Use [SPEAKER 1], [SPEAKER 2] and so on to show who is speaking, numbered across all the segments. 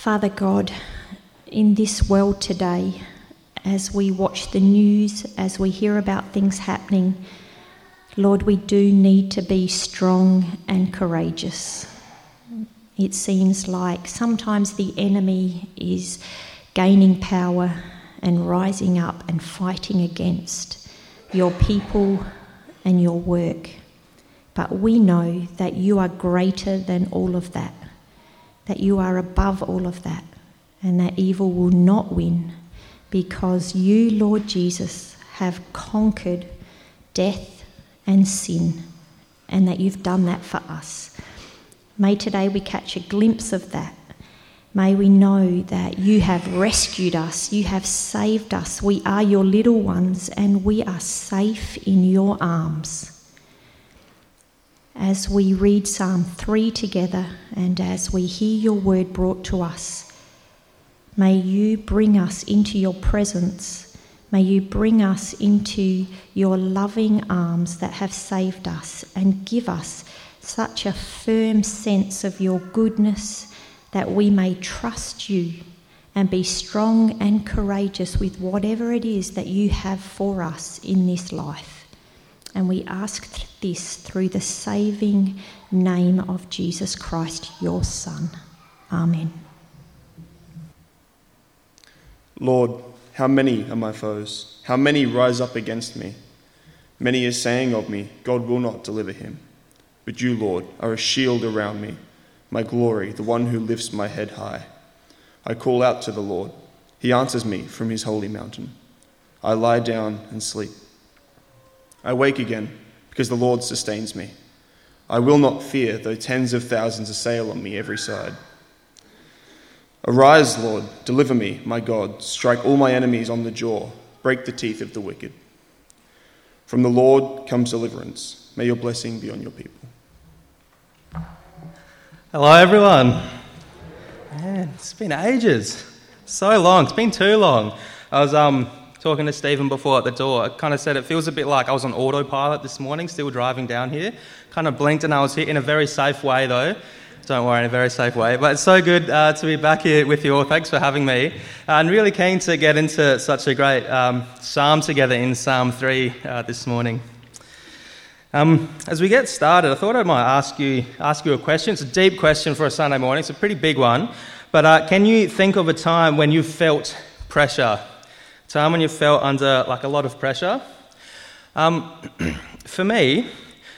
[SPEAKER 1] Father God, in this world today, as we watch the news, as we hear about things happening, Lord, we do need to be strong and courageous. It seems like sometimes the enemy is gaining power and rising up and fighting against your people and your work. But we know that you are greater than all of that, that you are above all of that, and that evil will not win because you, Lord Jesus, have conquered death and sin, and that you've done that for us. May today we catch a glimpse of that. May we know that you have rescued us, you have saved us. We are your little ones, and we are safe in your arms. As we read Psalm 3 together and as we hear your word brought to us, May you bring us into your presence. May you bring us into your loving arms that have saved us and give us such a firm sense of your goodness that we may trust you and be strong and courageous with whatever it is that you have for us in this life. And we ask this through the saving name of Jesus Christ, your Son. Amen.
[SPEAKER 2] Lord, how many are my foes? How many rise up against me? Many are saying of me, God will not deliver him. But you, Lord, are a shield around me, my glory, the one who lifts my head high. I call out to the Lord. He answers me from his holy mountain. I lie down and sleep. I wake again because the Lord sustains me. I will not fear, though tens of thousands assail on me every side. Arise, Lord, deliver me, my God. Strike all my enemies on the jaw, break the teeth of the wicked. From the Lord comes deliverance. May your blessing be on your people.
[SPEAKER 3] Hello, everyone. Man, it's been ages. So long. It's been too long. I was um, talking to Stephen before at the door. I kind of said it feels a bit like I was on autopilot this morning, still driving down here. Kind of blinked and I was here in a very safe way, though. Don't worry, in a very safe way. But it's so good uh, to be back here with you all. Thanks for having me. And really keen to get into such a great um, psalm together in Psalm 3 uh, this morning. Um, as we get started, I thought I might ask you, ask you a question. It's a deep question for a Sunday morning, it's a pretty big one. But uh, can you think of a time when you felt pressure? Time when you felt under like a lot of pressure? Um, for me,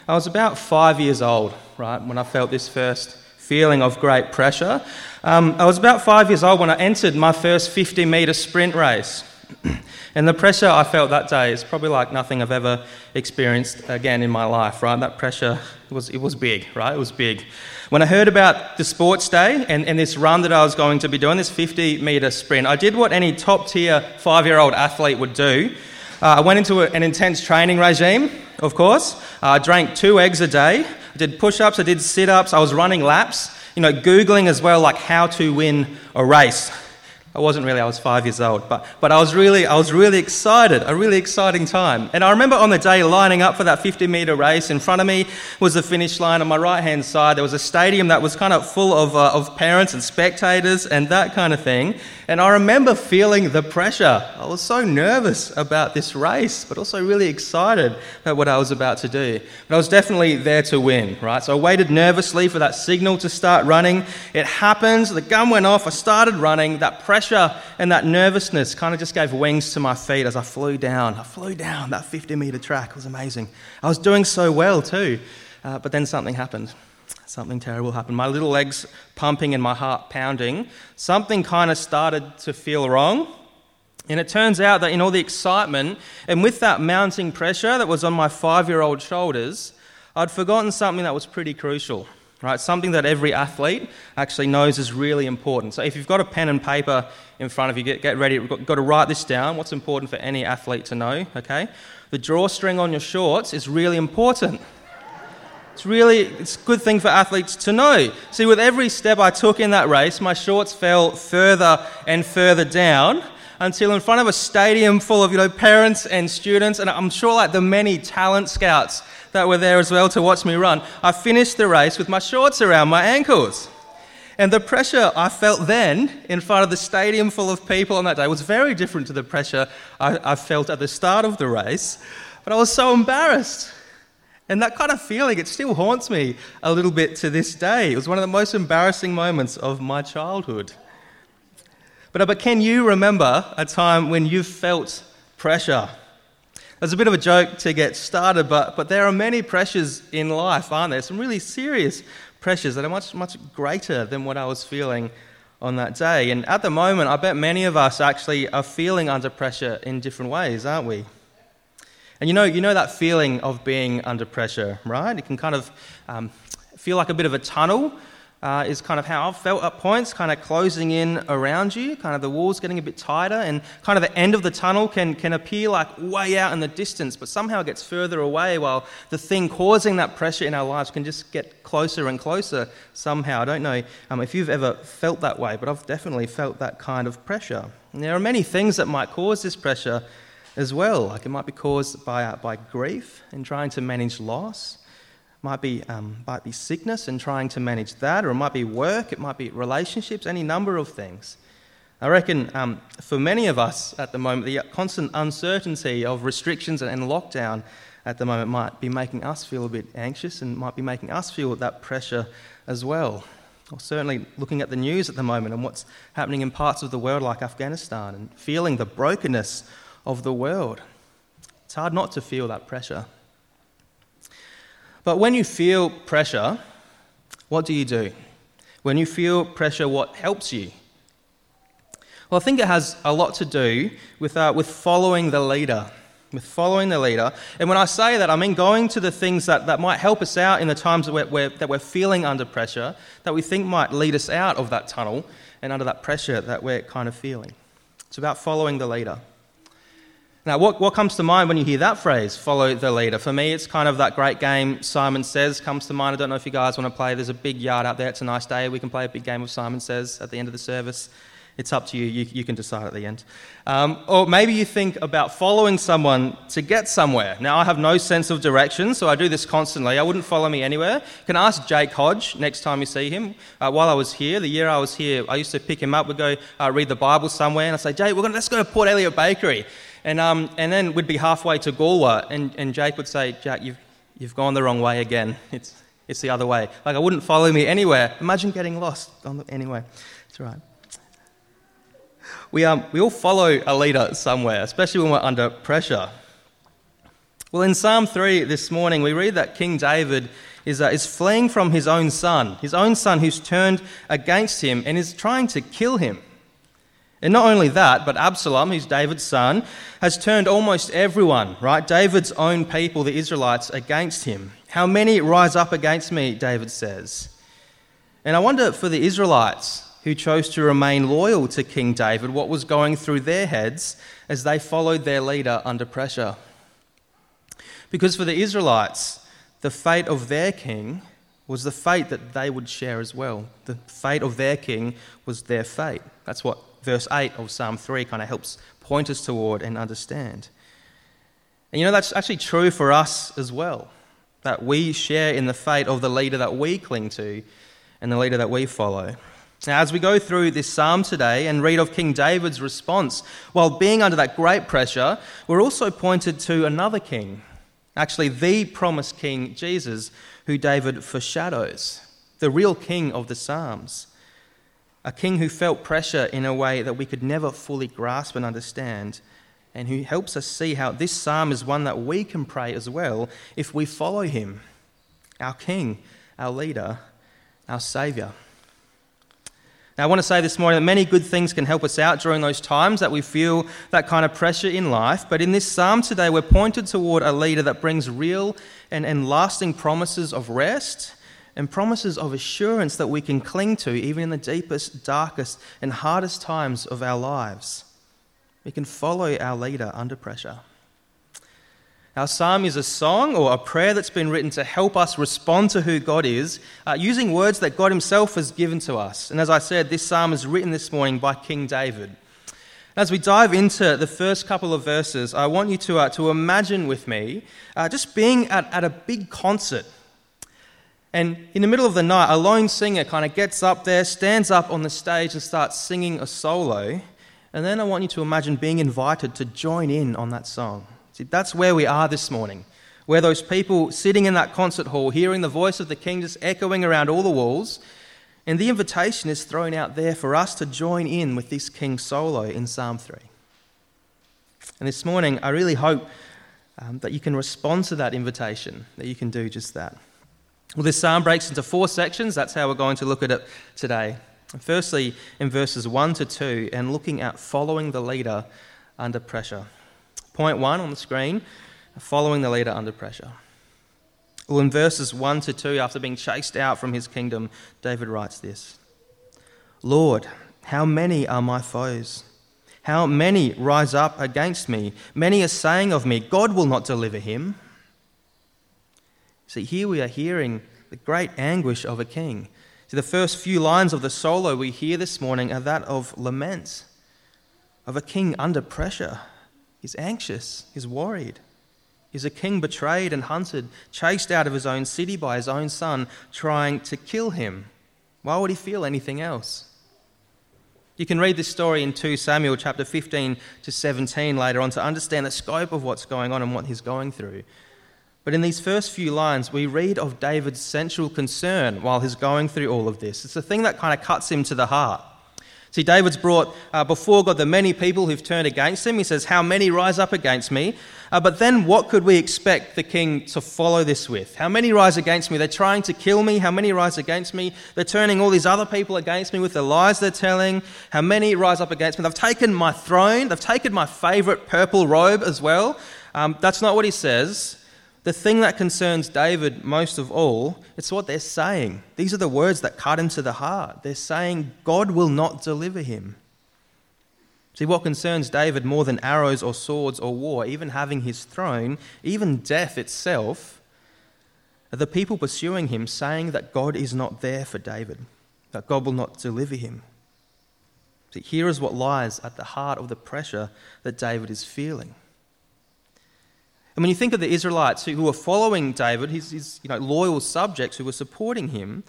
[SPEAKER 3] I was about five years old, right, when I felt this first feeling of great pressure. Um, I was about five years old when I entered my first 50 metre sprint race. and the pressure I felt that day is probably like nothing I've ever experienced again in my life, right? That pressure was, it was big, right? It was big. When I heard about the sports day and, and this run that I was going to be doing, this 50 metre sprint, I did what any top tier five year old athlete would do. Uh, I went into a, an intense training regime, of course. Uh, I drank two eggs a day. I did push ups, I did sit ups, I was running laps, you know, Googling as well, like how to win a race. I wasn't really, I was five years old, but, but I, was really, I was really excited, a really exciting time. And I remember on the day lining up for that 50 metre race, in front of me was the finish line. On my right hand side, there was a stadium that was kind of full of, uh, of parents and spectators and that kind of thing. And I remember feeling the pressure. I was so nervous about this race, but also really excited about what I was about to do. But I was definitely there to win, right? So I waited nervously for that signal to start running. It happens, the gun went off, I started running. That pressure and that nervousness kind of just gave wings to my feet as I flew down. I flew down that 50 metre track. It was amazing. I was doing so well too, uh, but then something happened something terrible happened. My little legs pumping and my heart pounding. Something kind of started to feel wrong. And it turns out that in all the excitement and with that mounting pressure that was on my five year old shoulders, I'd forgotten something that was pretty crucial, right? Something that every athlete actually knows is really important. So if you've got a pen and paper in front of you, get, get ready. You've got to write this down. What's important for any athlete to know, okay? The drawstring on your shorts is really important. It's really it's a good thing for athletes to know. See, with every step I took in that race, my shorts fell further and further down until in front of a stadium full of you know parents and students, and I'm sure like the many talent scouts that were there as well to watch me run, I finished the race with my shorts around my ankles. And the pressure I felt then in front of the stadium full of people on that day was very different to the pressure I, I felt at the start of the race. But I was so embarrassed. And that kind of feeling, it still haunts me a little bit to this day. It was one of the most embarrassing moments of my childhood. But, but can you remember a time when you felt pressure? There's a bit of a joke to get started, but, but there are many pressures in life, aren't there? Some really serious pressures that are much, much greater than what I was feeling on that day. And at the moment, I bet many of us actually are feeling under pressure in different ways, aren't we? And you know, you know that feeling of being under pressure, right? It can kind of um, feel like a bit of a tunnel uh, is kind of how I've felt at points, kind of closing in around you, kind of the walls getting a bit tighter, and kind of the end of the tunnel can, can appear like way out in the distance, but somehow it gets further away while the thing causing that pressure in our lives can just get closer and closer somehow. I don't know um, if you've ever felt that way, but I've definitely felt that kind of pressure. And there are many things that might cause this pressure as well, like it might be caused by, uh, by grief and trying to manage loss might be, um, might be sickness and trying to manage that, or it might be work, it might be relationships, any number of things. I reckon um, for many of us at the moment, the constant uncertainty of restrictions and lockdown at the moment might be making us feel a bit anxious and might be making us feel that pressure as well. Or certainly looking at the news at the moment and what's happening in parts of the world like Afghanistan and feeling the brokenness of the world. It's hard not to feel that pressure. But when you feel pressure, what do you do? When you feel pressure, what helps you? Well, I think it has a lot to do with, uh, with following the leader. With following the leader. And when I say that, I mean going to the things that, that might help us out in the times that we're, we're, that we're feeling under pressure, that we think might lead us out of that tunnel and under that pressure that we're kind of feeling. It's about following the leader. Now, what, what comes to mind when you hear that phrase, follow the leader? For me, it's kind of that great game, Simon Says, comes to mind. I don't know if you guys want to play. There's a big yard out there. It's a nice day. We can play a big game of Simon Says at the end of the service. It's up to you. You, you can decide at the end. Um, or maybe you think about following someone to get somewhere. Now, I have no sense of direction, so I do this constantly. I wouldn't follow me anywhere. You can ask Jake Hodge next time you see him. Uh, while I was here, the year I was here, I used to pick him up. We'd go uh, read the Bible somewhere, and I'd say, Jake, we're gonna, let's go to Port Elliot Bakery. And, um, and then we'd be halfway to Goolwa, and, and Jake would say, Jack, you've, you've gone the wrong way again. It's, it's the other way. Like, I wouldn't follow me anywhere. Imagine getting lost on the, anyway. It's right. We, um, we all follow a leader somewhere, especially when we're under pressure. Well, in Psalm 3 this morning, we read that King David is, uh, is fleeing from his own son, his own son who's turned against him and is trying to kill him. And not only that, but Absalom, who's David's son, has turned almost everyone, right? David's own people, the Israelites, against him. How many rise up against me, David says. And I wonder for the Israelites who chose to remain loyal to King David, what was going through their heads as they followed their leader under pressure. Because for the Israelites, the fate of their king was the fate that they would share as well. The fate of their king was their fate. That's what verse 8 of Psalm 3 kind of helps point us toward and understand. And you know, that's actually true for us as well, that we share in the fate of the leader that we cling to and the leader that we follow. Now, as we go through this psalm today and read of King David's response, while being under that great pressure, we're also pointed to another king, actually, the promised king, Jesus, who David foreshadows, the real king of the Psalms a king who felt pressure in a way that we could never fully grasp and understand, and who helps us see how this psalm is one that we can pray as well if we follow him, our king, our leader, our saviour. Now, I want to say this morning that many good things can help us out during those times that we feel that kind of pressure in life. But in this psalm today, we're pointed toward a leader that brings real and, and lasting promises of rest and promises of assurance that we can cling to even in the deepest, darkest, and hardest times of our lives. We can follow our leader under pressure. Our psalm is a song or a prayer that's been written to help us respond to who God is, uh, using words that God Himself has given to us. And as I said, this psalm is written this morning by King David. As we dive into the first couple of verses, I want you to, uh, to imagine with me uh, just being at, at a big concert And in the middle of the night, a lone singer kind of gets up there, stands up on the stage, and starts singing a solo. And then I want you to imagine being invited to join in on that song. See, that's where we are this morning. Where those people sitting in that concert hall, hearing the voice of the king just echoing around all the walls, and the invitation is thrown out there for us to join in with this king solo in Psalm 3. And this morning, I really hope um, that you can respond to that invitation, that you can do just that. Well, this psalm breaks into four sections. That's how we're going to look at it today. Firstly, in verses 1 to 2, and looking at following the leader under pressure. Point 1 on the screen following the leader under pressure. Well, in verses 1 to 2, after being chased out from his kingdom, David writes this Lord, how many are my foes? How many rise up against me? Many are saying of me, God will not deliver him. See, here we are hearing the great anguish of a king. See, the first few lines of the solo we hear this morning are that of lament, of a king under pressure. He's anxious, he's worried. He's a king betrayed and hunted, chased out of his own city by his own son, trying to kill him. Why would he feel anything else? You can read this story in 2 Samuel chapter 15 to 17 later on to understand the scope of what's going on and what he's going through. But in these first few lines, we read of David's central concern while he's going through all of this. It's the thing that kind of cuts him to the heart. See, David's brought uh, before God the many people who've turned against him. He says, How many rise up against me? Uh, but then what could we expect the king to follow this with? How many rise against me? They're trying to kill me. How many rise against me? They're turning all these other people against me with the lies they're telling. How many rise up against me? They've taken my throne. They've taken my favorite purple robe as well. Um, that's not what he says. The thing that concerns David most of all, it's what they're saying. These are the words that cut him to the heart. They're saying, God will not deliver him. See, what concerns David more than arrows or swords or war, even having his throne, even death itself, are the people pursuing him saying that God is not there for David, that God will not deliver him. See, here is what lies at the heart of the pressure that David is feeling. And when you think of the Israelites who, were following David, his, his you know, loyal subjects who were supporting him,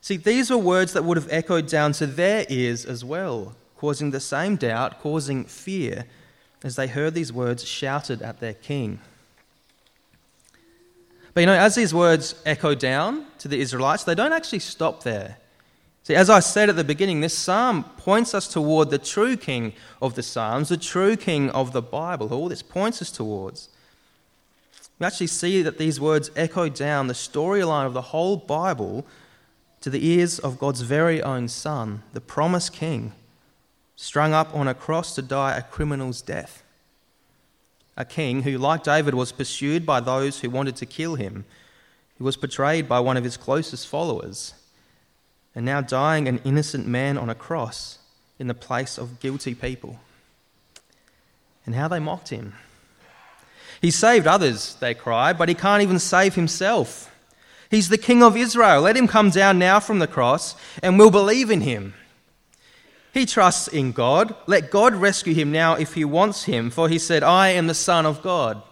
[SPEAKER 3] see, these were words that would have echoed down to their ears as well, causing the same doubt, causing fear, as they heard these words shouted at their king. But you know, as these words echo down to the Israelites, they don't actually stop there. See, as I said at the beginning, this psalm points us toward the true king of the psalms, the true king of the Bible, who all this points us towards we actually see that these words echo down the storyline of the whole Bible to the ears of God's very own Son, the promised King, strung up on a cross to die a criminal's death. A king who, like David, was pursued by those who wanted to kill him, who was betrayed by one of his closest followers, and now dying an innocent man on a cross in the place of guilty people. And how they mocked him. He saved others, they cry, but he can't even save himself. He's the King of Israel. Let him come down now from the cross, and we'll believe in him. He trusts in God. Let God rescue him now if he wants him, for he said, I am the Son of God.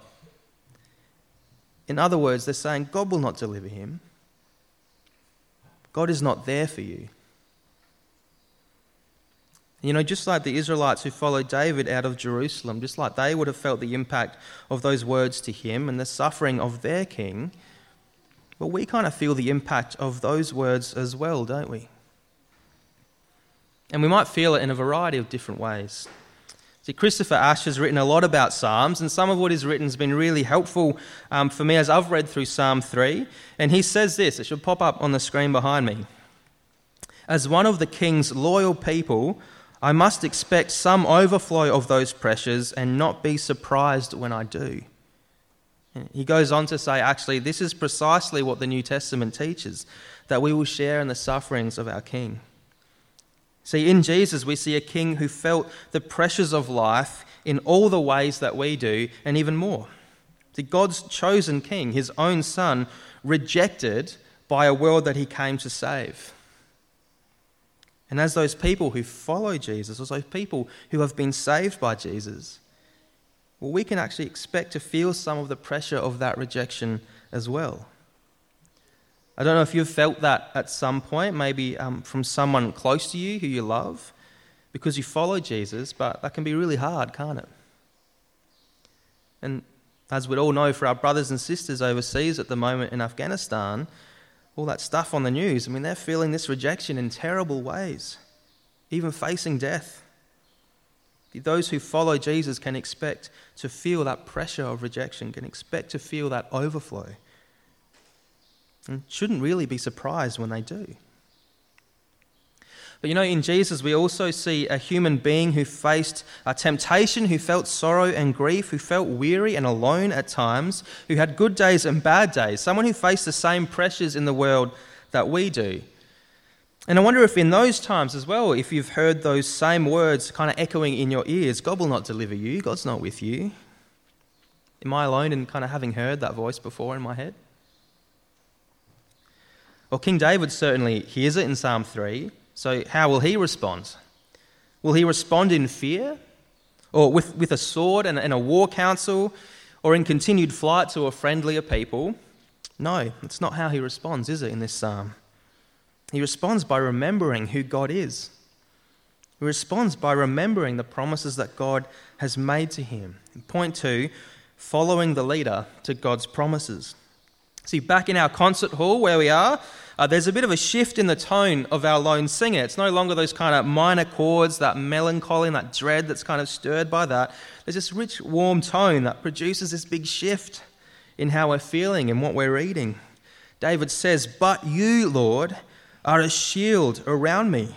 [SPEAKER 3] In other words, they're saying, God will not deliver him. God is not there for you. You know, just like the Israelites who followed David out of Jerusalem, just like they would have felt the impact of those words to him and the suffering of their king, well, we kind of feel the impact of those words as well, don't we? And we might feel it in a variety of different ways. See, Christopher Ash has written a lot about Psalms, and some of what he's written has been really helpful um, for me as I've read through Psalm 3. And he says this, it should pop up on the screen behind me. As one of the king's loyal people, I must expect some overflow of those pressures and not be surprised when I do. He goes on to say, actually, this is precisely what the New Testament teaches that we will share in the sufferings of our King. See, in Jesus, we see a King who felt the pressures of life in all the ways that we do, and even more. See, God's chosen King, his own Son, rejected by a world that he came to save. And as those people who follow Jesus, as those people who have been saved by Jesus, well, we can actually expect to feel some of the pressure of that rejection as well. I don't know if you've felt that at some point, maybe um, from someone close to you who you love, because you follow Jesus, but that can be really hard, can't it? And as we'd all know, for our brothers and sisters overseas at the moment in Afghanistan, all that stuff on the news, I mean, they're feeling this rejection in terrible ways, even facing death. Those who follow Jesus can expect to feel that pressure of rejection, can expect to feel that overflow. And shouldn't really be surprised when they do. But you know, in Jesus, we also see a human being who faced a temptation, who felt sorrow and grief, who felt weary and alone at times, who had good days and bad days, someone who faced the same pressures in the world that we do. And I wonder if in those times as well, if you've heard those same words kind of echoing in your ears God will not deliver you, God's not with you. Am I alone in kind of having heard that voice before in my head? Well, King David certainly hears it in Psalm 3. So, how will he respond? Will he respond in fear? Or with, with a sword and, and a war council? Or in continued flight to a friendlier people? No, that's not how he responds, is it, in this psalm? He responds by remembering who God is. He responds by remembering the promises that God has made to him. Point two, following the leader to God's promises. See, back in our concert hall where we are, uh, there's a bit of a shift in the tone of our lone singer. It's no longer those kind of minor chords, that melancholy and that dread that's kind of stirred by that. There's this rich, warm tone that produces this big shift in how we're feeling and what we're reading. David says, But you, Lord, are a shield around me,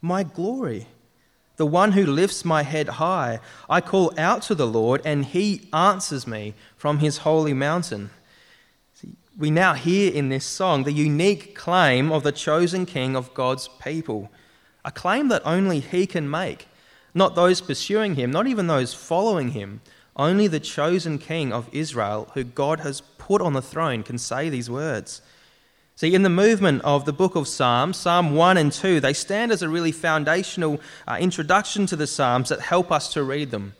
[SPEAKER 3] my glory, the one who lifts my head high. I call out to the Lord, and he answers me from his holy mountain. We now hear in this song the unique claim of the chosen king of God's people, a claim that only he can make, not those pursuing him, not even those following him. Only the chosen king of Israel, who God has put on the throne, can say these words. See, in the movement of the book of Psalms, Psalm 1 and 2, they stand as a really foundational uh, introduction to the Psalms that help us to read them.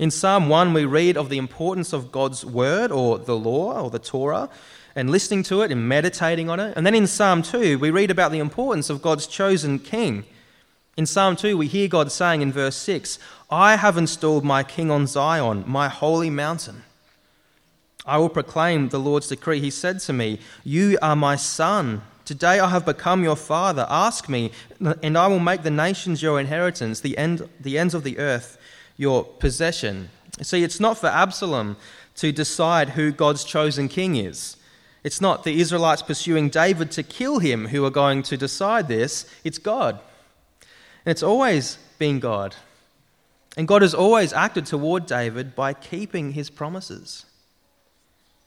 [SPEAKER 3] In Psalm 1, we read of the importance of God's word or the law or the Torah and listening to it and meditating on it. And then in Psalm 2, we read about the importance of God's chosen king. In Psalm 2, we hear God saying in verse 6, I have installed my king on Zion, my holy mountain. I will proclaim the Lord's decree. He said to me, You are my son. Today I have become your father. Ask me, and I will make the nations your inheritance, the, end, the ends of the earth your possession. See, it's not for Absalom to decide who God's chosen king is. It's not the Israelites pursuing David to kill him who are going to decide this. It's God. And it's always been God. And God has always acted toward David by keeping his promises.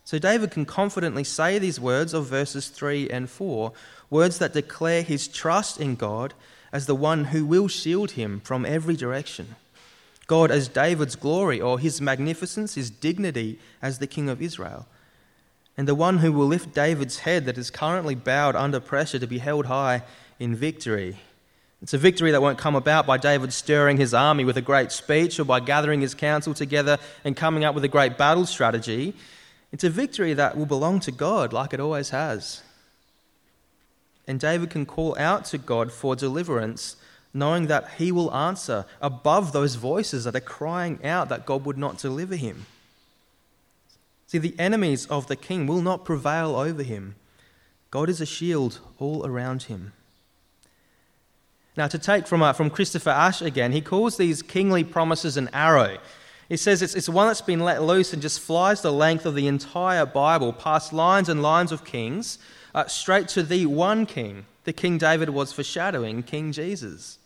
[SPEAKER 3] So David can confidently say these words of verses 3 and 4, words that declare his trust in God as the one who will shield him from every direction. God as David's glory or his magnificence, his dignity as the king of Israel. And the one who will lift David's head that is currently bowed under pressure to be held high in victory. It's a victory that won't come about by David stirring his army with a great speech or by gathering his council together and coming up with a great battle strategy. It's a victory that will belong to God like it always has. And David can call out to God for deliverance, knowing that he will answer above those voices that are crying out that God would not deliver him. See, the enemies of the king will not prevail over him. God is a shield all around him. Now, to take from, uh, from Christopher Ash again, he calls these kingly promises an arrow. He says it's, it's one that's been let loose and just flies the length of the entire Bible, past lines and lines of kings, uh, straight to the one king, the King David was foreshadowing, King Jesus.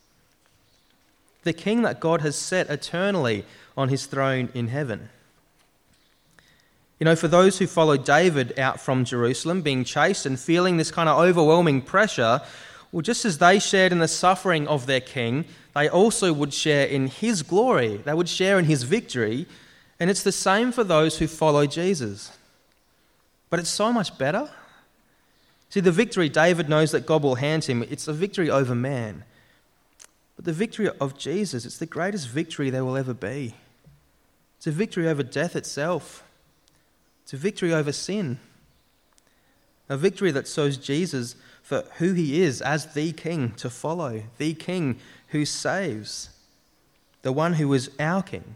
[SPEAKER 3] The king that God has set eternally on his throne in heaven. You know, for those who followed David out from Jerusalem, being chased and feeling this kind of overwhelming pressure, well, just as they shared in the suffering of their king, they also would share in his glory. They would share in his victory. And it's the same for those who follow Jesus. But it's so much better. See, the victory David knows that God will hand him, it's a victory over man. But the victory of Jesus, it's the greatest victory there will ever be. It's a victory over death itself, a victory over sin. A victory that shows Jesus for who he is as the king to follow, the king who saves, the one who is our king.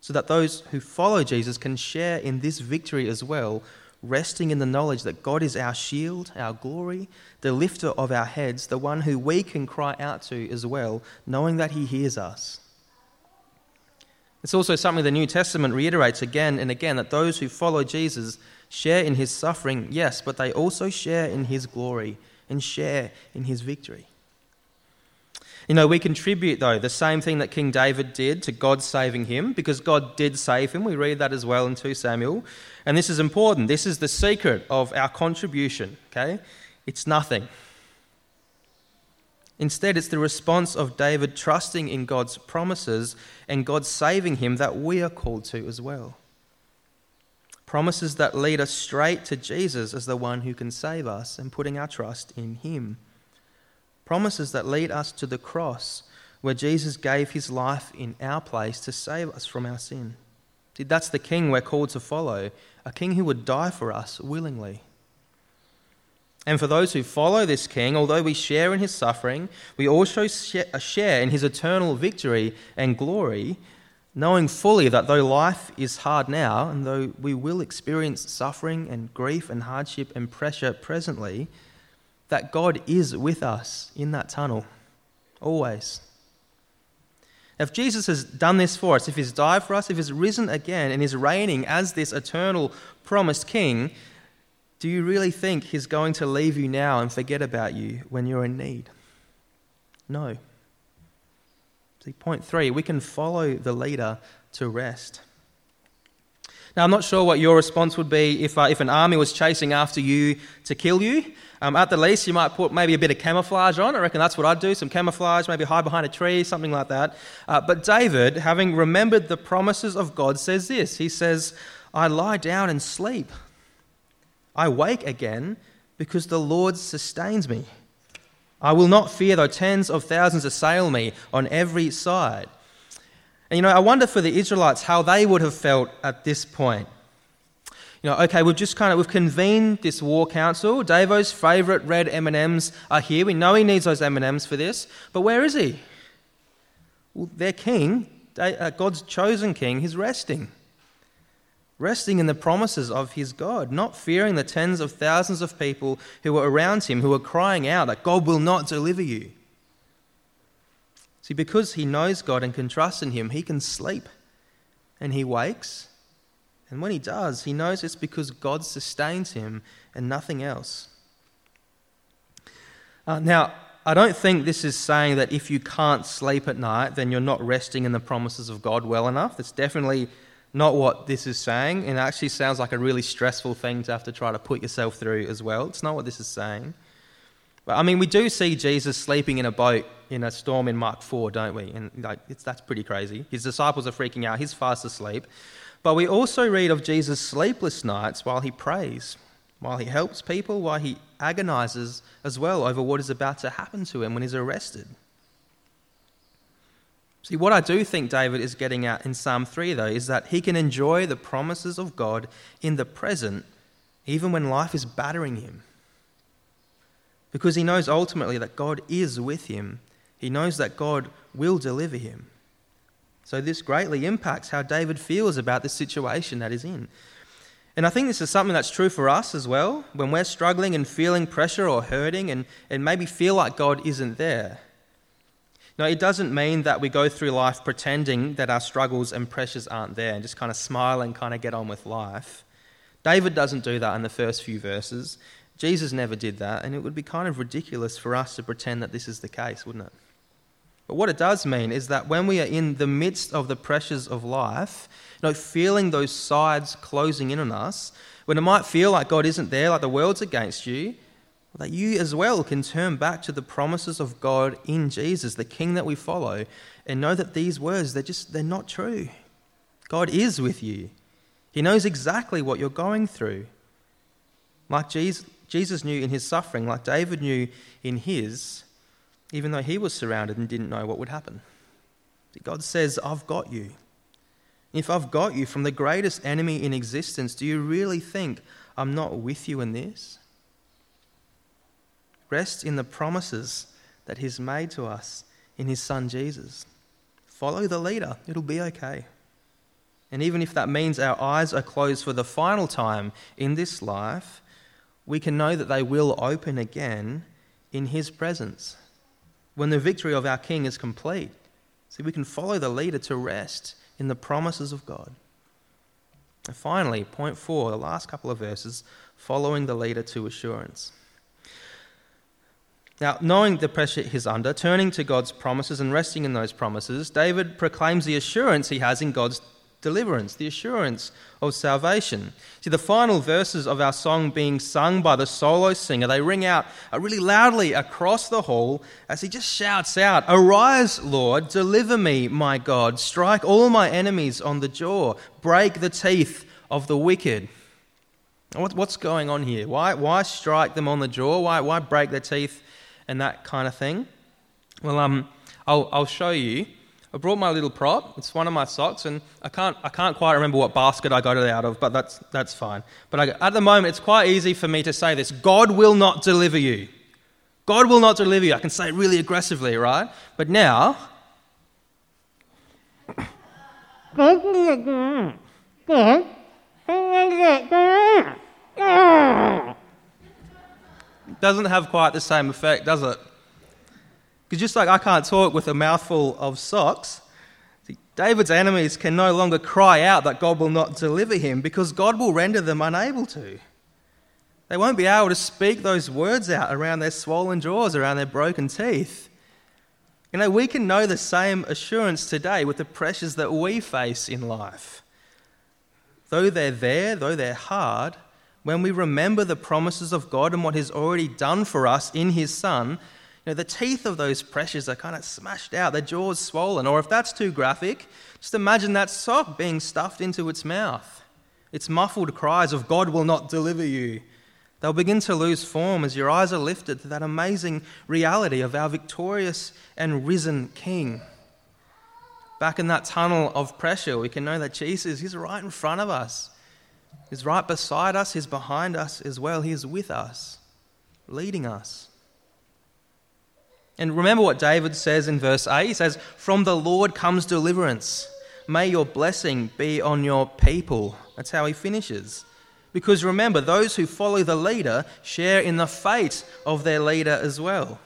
[SPEAKER 3] So that those who follow Jesus can share in this victory as well, resting in the knowledge that God is our shield, our glory, the lifter of our heads, the one who we can cry out to as well, knowing that he hears us. It's also something the New Testament reiterates again and again that those who follow Jesus share in his suffering, yes, but they also share in his glory and share in his victory. You know, we contribute, though, the same thing that King David did to God saving him, because God did save him. We read that as well in 2 Samuel. And this is important. This is the secret of our contribution, okay? It's nothing. Instead, it's the response of David trusting in God's promises and God saving him that we are called to as well. Promises that lead us straight to Jesus as the one who can save us and putting our trust in him. Promises that lead us to the cross where Jesus gave his life in our place to save us from our sin. See, that's the king we're called to follow, a king who would die for us willingly. And for those who follow this king, although we share in his suffering, we also share in his eternal victory and glory, knowing fully that though life is hard now, and though we will experience suffering and grief and hardship and pressure presently, that God is with us in that tunnel, always. If Jesus has done this for us, if he's died for us, if he's risen again and is reigning as this eternal promised king, do you really think He's going to leave you now and forget about you when you're in need? No. See, point three, we can follow the leader to rest. Now, I'm not sure what your response would be if, uh, if an army was chasing after you to kill you. Um, at the least, you might put maybe a bit of camouflage on. I reckon that's what I'd do some camouflage, maybe hide behind a tree, something like that. Uh, but David, having remembered the promises of God, says this He says, I lie down and sleep. I wake again because the Lord sustains me. I will not fear though tens of thousands assail me on every side. And you know, I wonder for the Israelites how they would have felt at this point. You know, okay, we've just kind of we've convened this war council. Davo's favourite red M&Ms are here. We know he needs those M&Ms for this, but where is he? Well, their king, uh, God's chosen king, he's resting resting in the promises of his God, not fearing the tens of thousands of people who were around him who were crying out that God will not deliver you. See, because he knows God and can trust in him, he can sleep and he wakes. And when he does, he knows it's because God sustains him and nothing else. Uh, now, I don't think this is saying that if you can't sleep at night, then you're not resting in the promises of God well enough. It's definitely not what this is saying, and it actually sounds like a really stressful thing to have to try to put yourself through as well. It's not what this is saying. But I mean, we do see Jesus sleeping in a boat in a storm in Mark 4, don't we? And like, that's pretty crazy. His disciples are freaking out, he's fast asleep. But we also read of Jesus' sleepless nights while he prays, while he helps people, while he agonizes as well over what is about to happen to him when he's arrested. See, what I do think David is getting at in Psalm 3, though, is that he can enjoy the promises of God in the present, even when life is battering him. Because he knows ultimately that God is with him, he knows that God will deliver him. So, this greatly impacts how David feels about the situation that he's in. And I think this is something that's true for us as well. When we're struggling and feeling pressure or hurting and, and maybe feel like God isn't there, now, it doesn't mean that we go through life pretending that our struggles and pressures aren't there and just kind of smile and kind of get on with life. David doesn't do that in the first few verses. Jesus never did that, and it would be kind of ridiculous for us to pretend that this is the case, wouldn't it? But what it does mean is that when we are in the midst of the pressures of life, you know, feeling those sides closing in on us, when it might feel like God isn't there, like the world's against you, that you as well can turn back to the promises of God in Jesus, the King that we follow, and know that these words, they're just, they're not true. God is with you. He knows exactly what you're going through. Like Jesus, knew in his suffering, like David knew in his, even though he was surrounded and didn't know what would happen. God says, I've got you. If I've got you from the greatest enemy in existence, do you really think I'm not with you in this? Rest in the promises that He's made to us in His Son Jesus. Follow the leader, it'll be okay. And even if that means our eyes are closed for the final time in this life, we can know that they will open again in His presence when the victory of our King is complete. See, we can follow the leader to rest in the promises of God. And finally, point four, the last couple of verses, following the leader to assurance. Now, knowing the pressure he's under, turning to God's promises and resting in those promises, David proclaims the assurance he has in God's deliverance, the assurance of salvation. See, the final verses of our song being sung by the solo singer, they ring out uh, really loudly across the hall as he just shouts out, Arise, Lord, deliver me, my God, strike all my enemies on the jaw, break the teeth of the wicked. What's going on here? Why, why strike them on the jaw? Why, why break their teeth and that kind of thing? Well, um, I'll, I'll show you. I brought my little prop. It's one of my socks, and I can't, I can't quite remember what basket I got it out of, but that's, that's fine. But I, at the moment, it's quite easy for me to say this God will not deliver you. God will not deliver you. I can say it really aggressively, right? But now. Doesn't have quite the same effect, does it? Because just like I can't talk with a mouthful of socks, David's enemies can no longer cry out that God will not deliver him because God will render them unable to. They won't be able to speak those words out around their swollen jaws, around their broken teeth. You know, we can know the same assurance today with the pressures that we face in life. Though they're there, though they're hard, when we remember the promises of God and what He's already done for us in His Son, you know, the teeth of those pressures are kind of smashed out, their jaws swollen. Or if that's too graphic, just imagine that sock being stuffed into its mouth. Its muffled cries of God will not deliver you. They'll begin to lose form as your eyes are lifted to that amazing reality of our victorious and risen King. Back in that tunnel of pressure, we can know that Jesus is right in front of us. He's right beside us, He's behind us as well. He is with us, leading us. And remember what David says in verse 8 he says, From the Lord comes deliverance. May your blessing be on your people. That's how he finishes. Because remember, those who follow the leader share in the fate of their leader as well.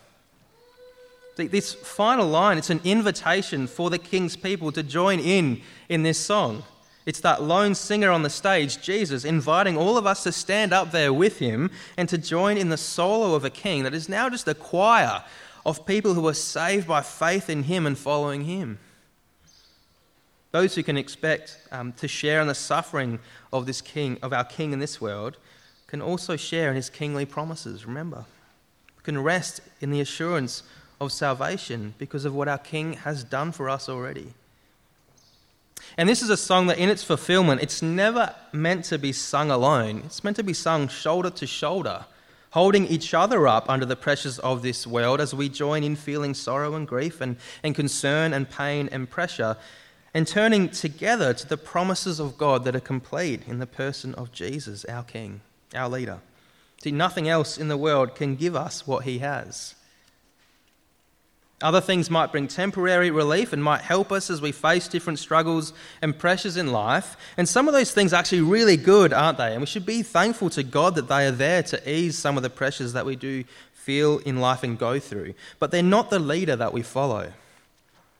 [SPEAKER 3] This final line, it's an invitation for the king's people to join in in this song. It's that lone singer on the stage, Jesus, inviting all of us to stand up there with him and to join in the solo of a king that is now just a choir of people who are saved by faith in Him and following Him. Those who can expect um, to share in the suffering of this King, of our King in this world, can also share in His kingly promises. Remember, we can rest in the assurance of salvation because of what our King has done for us already. And this is a song that, in its fulfillment, it's never meant to be sung alone. It's meant to be sung shoulder to shoulder holding each other up under the pressures of this world as we join in feeling sorrow and grief and, and concern and pain and pressure, and turning together to the promises of God that are complete in the person of Jesus, our King, our leader. See, nothing else in the world can give us what he has. Other things might bring temporary relief and might help us as we face different struggles and pressures in life. And some of those things are actually really good, aren't they? And we should be thankful to God that they are there to ease some of the pressures that we do feel in life and go through. But they're not the leader that we follow.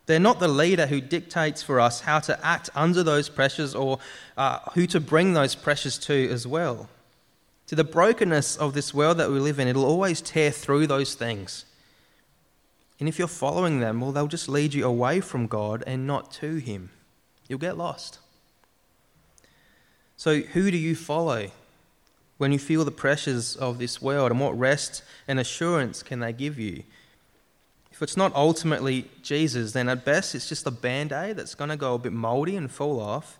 [SPEAKER 3] They're not the leader who dictates for us how to act under those pressures or uh, who to bring those pressures to as well. To the brokenness of this world that we live in, it'll always tear through those things. And if you're following them, well, they'll just lead you away from God and not to Him. You'll get lost. So, who do you follow when you feel the pressures of this world, and what rest and assurance can they give you? If it's not ultimately Jesus, then at best it's just a band aid that's going to go a bit moldy and fall off.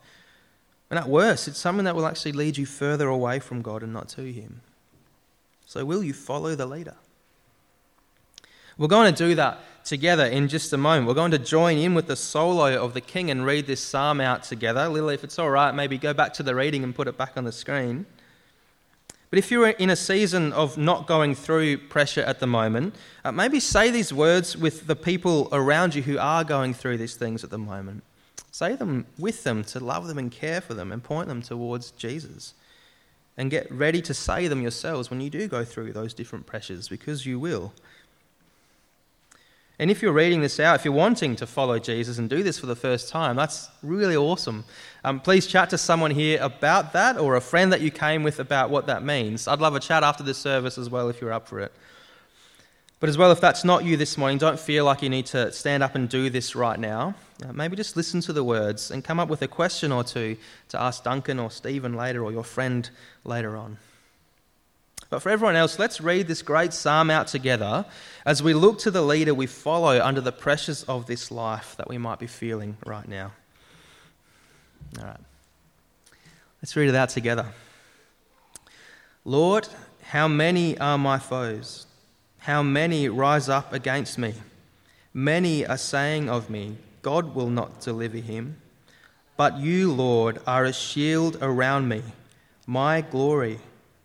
[SPEAKER 3] And at worst, it's something that will actually lead you further away from God and not to Him. So, will you follow the leader? We're going to do that together in just a moment. We're going to join in with the solo of the king and read this psalm out together. Lily, if it's all right, maybe go back to the reading and put it back on the screen. But if you're in a season of not going through pressure at the moment, uh, maybe say these words with the people around you who are going through these things at the moment. Say them with them to love them and care for them and point them towards Jesus. And get ready to say them yourselves when you do go through those different pressures, because you will. And if you're reading this out, if you're wanting to follow Jesus and do this for the first time, that's really awesome. Um, please chat to someone here about that or a friend that you came with about what that means. I'd love a chat after this service as well if you're up for it. But as well, if that's not you this morning, don't feel like you need to stand up and do this right now. Uh, maybe just listen to the words and come up with a question or two to ask Duncan or Stephen later or your friend later on. But for everyone else, let's read this great psalm out together as we look to the leader we follow under the pressures of this life that we might be feeling right now. All right. Let's read it out together. Lord, how many are my foes? How many rise up against me? Many are saying of me, God will not deliver him. But you, Lord, are a shield around me, my glory,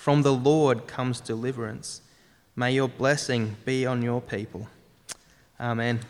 [SPEAKER 3] From the Lord comes deliverance. May your blessing be on your people. Amen.